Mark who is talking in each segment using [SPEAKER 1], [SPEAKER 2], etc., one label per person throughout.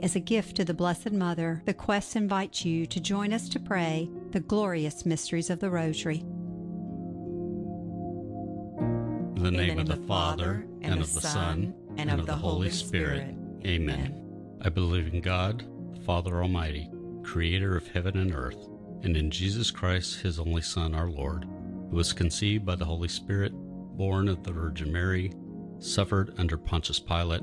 [SPEAKER 1] As a gift to the Blessed Mother, the Quest invites you to join us to pray the glorious mysteries of the Rosary.
[SPEAKER 2] In the name of the Father, and of the Son, and of the Holy Spirit. Amen. I believe in God, the Father Almighty, creator of heaven and earth, and in Jesus Christ, his only Son, our Lord, who was conceived by the Holy Spirit, born of the Virgin Mary, suffered under Pontius Pilate,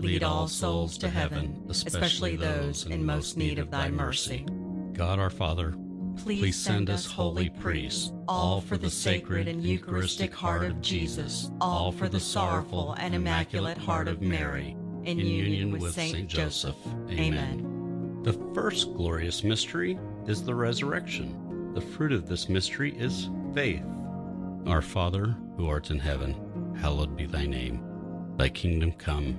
[SPEAKER 3] lead all souls to heaven, especially those in most need of thy mercy.
[SPEAKER 2] God our Father,
[SPEAKER 3] Please send us holy priests, all for the sacred and Eucharistic heart of Jesus, all for the sorrowful and immaculate heart of Mary, in union with Saint Joseph. Amen.
[SPEAKER 2] The first glorious mystery is the resurrection. The fruit of this mystery is faith. Our Father, who art in heaven, hallowed be thy name. Thy kingdom come,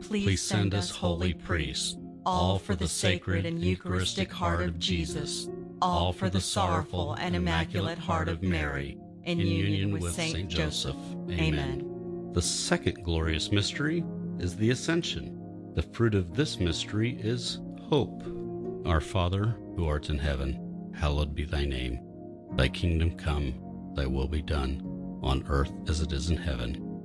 [SPEAKER 2] please send us holy priests, all for the sacred and Eucharistic heart of Jesus, all for the sorrowful and immaculate heart of Mary, in union with Saint Joseph. Amen. The second glorious mystery is the Ascension. The fruit of this mystery is hope. Our Father, who art in heaven, hallowed be thy name. Thy kingdom come, thy will be done, on earth as it is in heaven.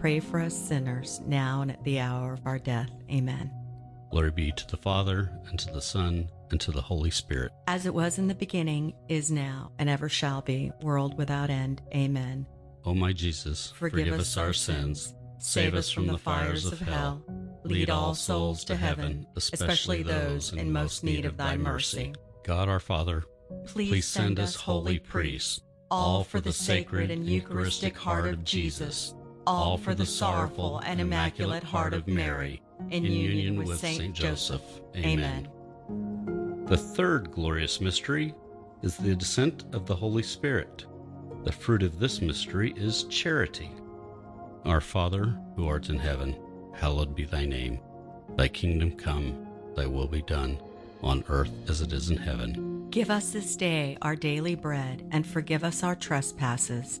[SPEAKER 3] pray for us sinners, now and at the hour of our death. Amen.
[SPEAKER 2] Glory be to the Father, and to the Son, and to the Holy Spirit.
[SPEAKER 3] As it was in the beginning, is now, and ever shall be, world without end. Amen.
[SPEAKER 2] O my Jesus, forgive, forgive us our sins, save us from the fires of hell, lead all souls to heaven, especially those in most need of thy mercy. God our Father, please send us holy priests, all for the sacred and Eucharistic heart of Jesus, all for the sorrowful and immaculate heart of Mary, in union with Saint Joseph. Amen. The third glorious mystery is the descent of the Holy Spirit. The fruit of this mystery is charity. Our Father, who art in heaven, hallowed be thy name. Thy kingdom come, thy will be done, on earth as it is in heaven.
[SPEAKER 3] Give us this day our daily bread, and forgive us our trespasses,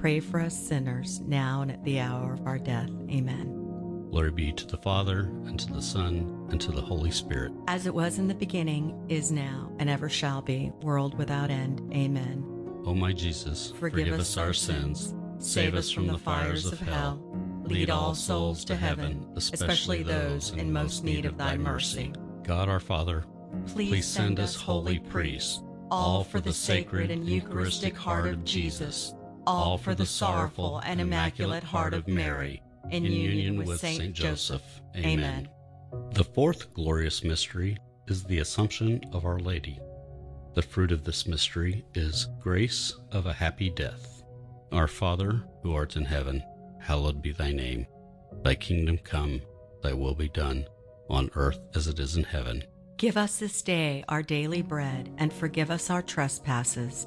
[SPEAKER 3] pray for us sinners, now and at the hour of our death. Amen.
[SPEAKER 2] Glory be to the Father, and to the Son, and to the Holy Spirit.
[SPEAKER 3] As it was in the beginning, is now, and ever shall be, world without end. Amen.
[SPEAKER 2] O my Jesus,
[SPEAKER 3] Forgive, us our sins, save us from the fires of hell, lead all souls to heaven, especially those in most need of thy mercy.
[SPEAKER 2] God our Father,
[SPEAKER 3] Please send us holy priests, all for the sacred and Eucharistic heart of Jesus, all for the sorrowful and immaculate heart of Mary, in union with Saint Joseph. Amen.
[SPEAKER 2] The fourth glorious mystery is the Assumption of Our Lady. The fruit of this mystery is grace of a happy death. Our Father, who art in heaven, hallowed be thy name. Thy kingdom come, thy will be done, on earth as it is in heaven.
[SPEAKER 3] Give us this day our daily bread, and forgive us our trespasses,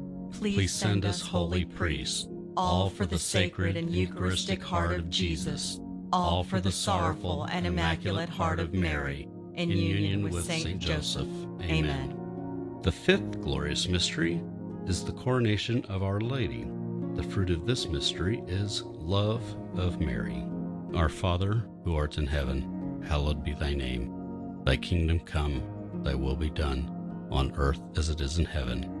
[SPEAKER 2] please send us holy priests, all for the sacred and Eucharistic heart of Jesus, all for the sorrowful and immaculate heart of Mary, in union with Saint Joseph. Amen. The fifth glorious mystery is the coronation of Our Lady. The fruit of this mystery is love of Mary. Our Father, who art in heaven, hallowed be thy name. Thy kingdom come, thy will be done, on earth as it is in heaven.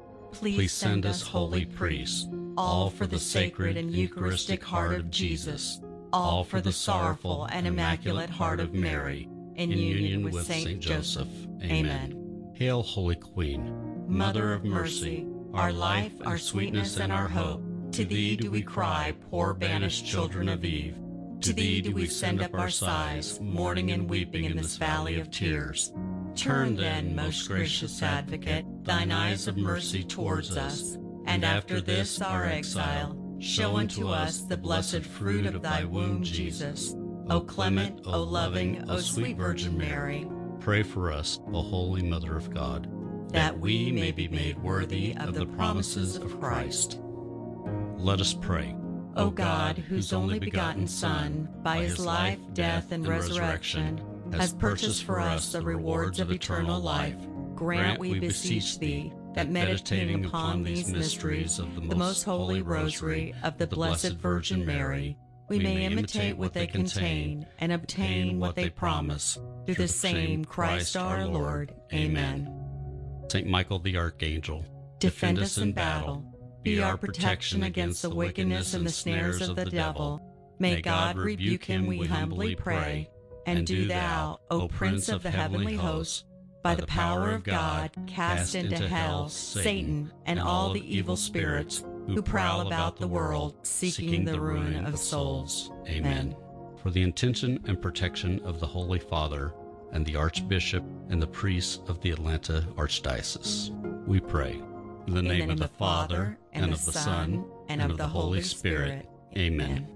[SPEAKER 2] please, send us holy priests, all for the sacred and Eucharistic heart of Jesus, all for the sorrowful and immaculate heart of Mary in union with Saint Joseph. Amen. Hail, Holy Queen, Mother of mercy, our life, our sweetness, and our hope. To thee do we cry, poor banished children of Eve. To thee do we send up our sighs, mourning and weeping in this valley of tears. Turn then, most gracious advocate, thine eyes of mercy towards us, and after this our exile, show unto us the blessed fruit of thy womb, Jesus. O clement, O loving, O sweet Virgin Mary, pray for us, O Holy Mother of God, that we may be made worthy of the promises of Christ. Let us pray.
[SPEAKER 3] O God, whose only begotten Son, by his life, death, and resurrection, has purchased for us the rewards of eternal life, grant, we beseech thee, that meditating upon these mysteries of the most holy rosary of the Blessed Virgin Mary, we may imitate what they contain and obtain what they promise. Through the same Christ our Lord. Amen.
[SPEAKER 2] Saint Michael the Archangel,
[SPEAKER 3] Defend us in battle. Be our protection against the wickedness and the snares of the devil. May God rebuke him, we humbly pray. And do thou, O Prince of the heavenly hosts, by the power of God, cast into hell Satan and all the evil spirits who prowl about the world seeking the ruin of souls.
[SPEAKER 2] Amen. For the intention and protection of the Holy Father and the Archbishop and the priests of the Atlanta Archdiocese, we pray. In the name,
[SPEAKER 3] In
[SPEAKER 2] of the Father, and of the Son, and of the Holy Spirit. Amen.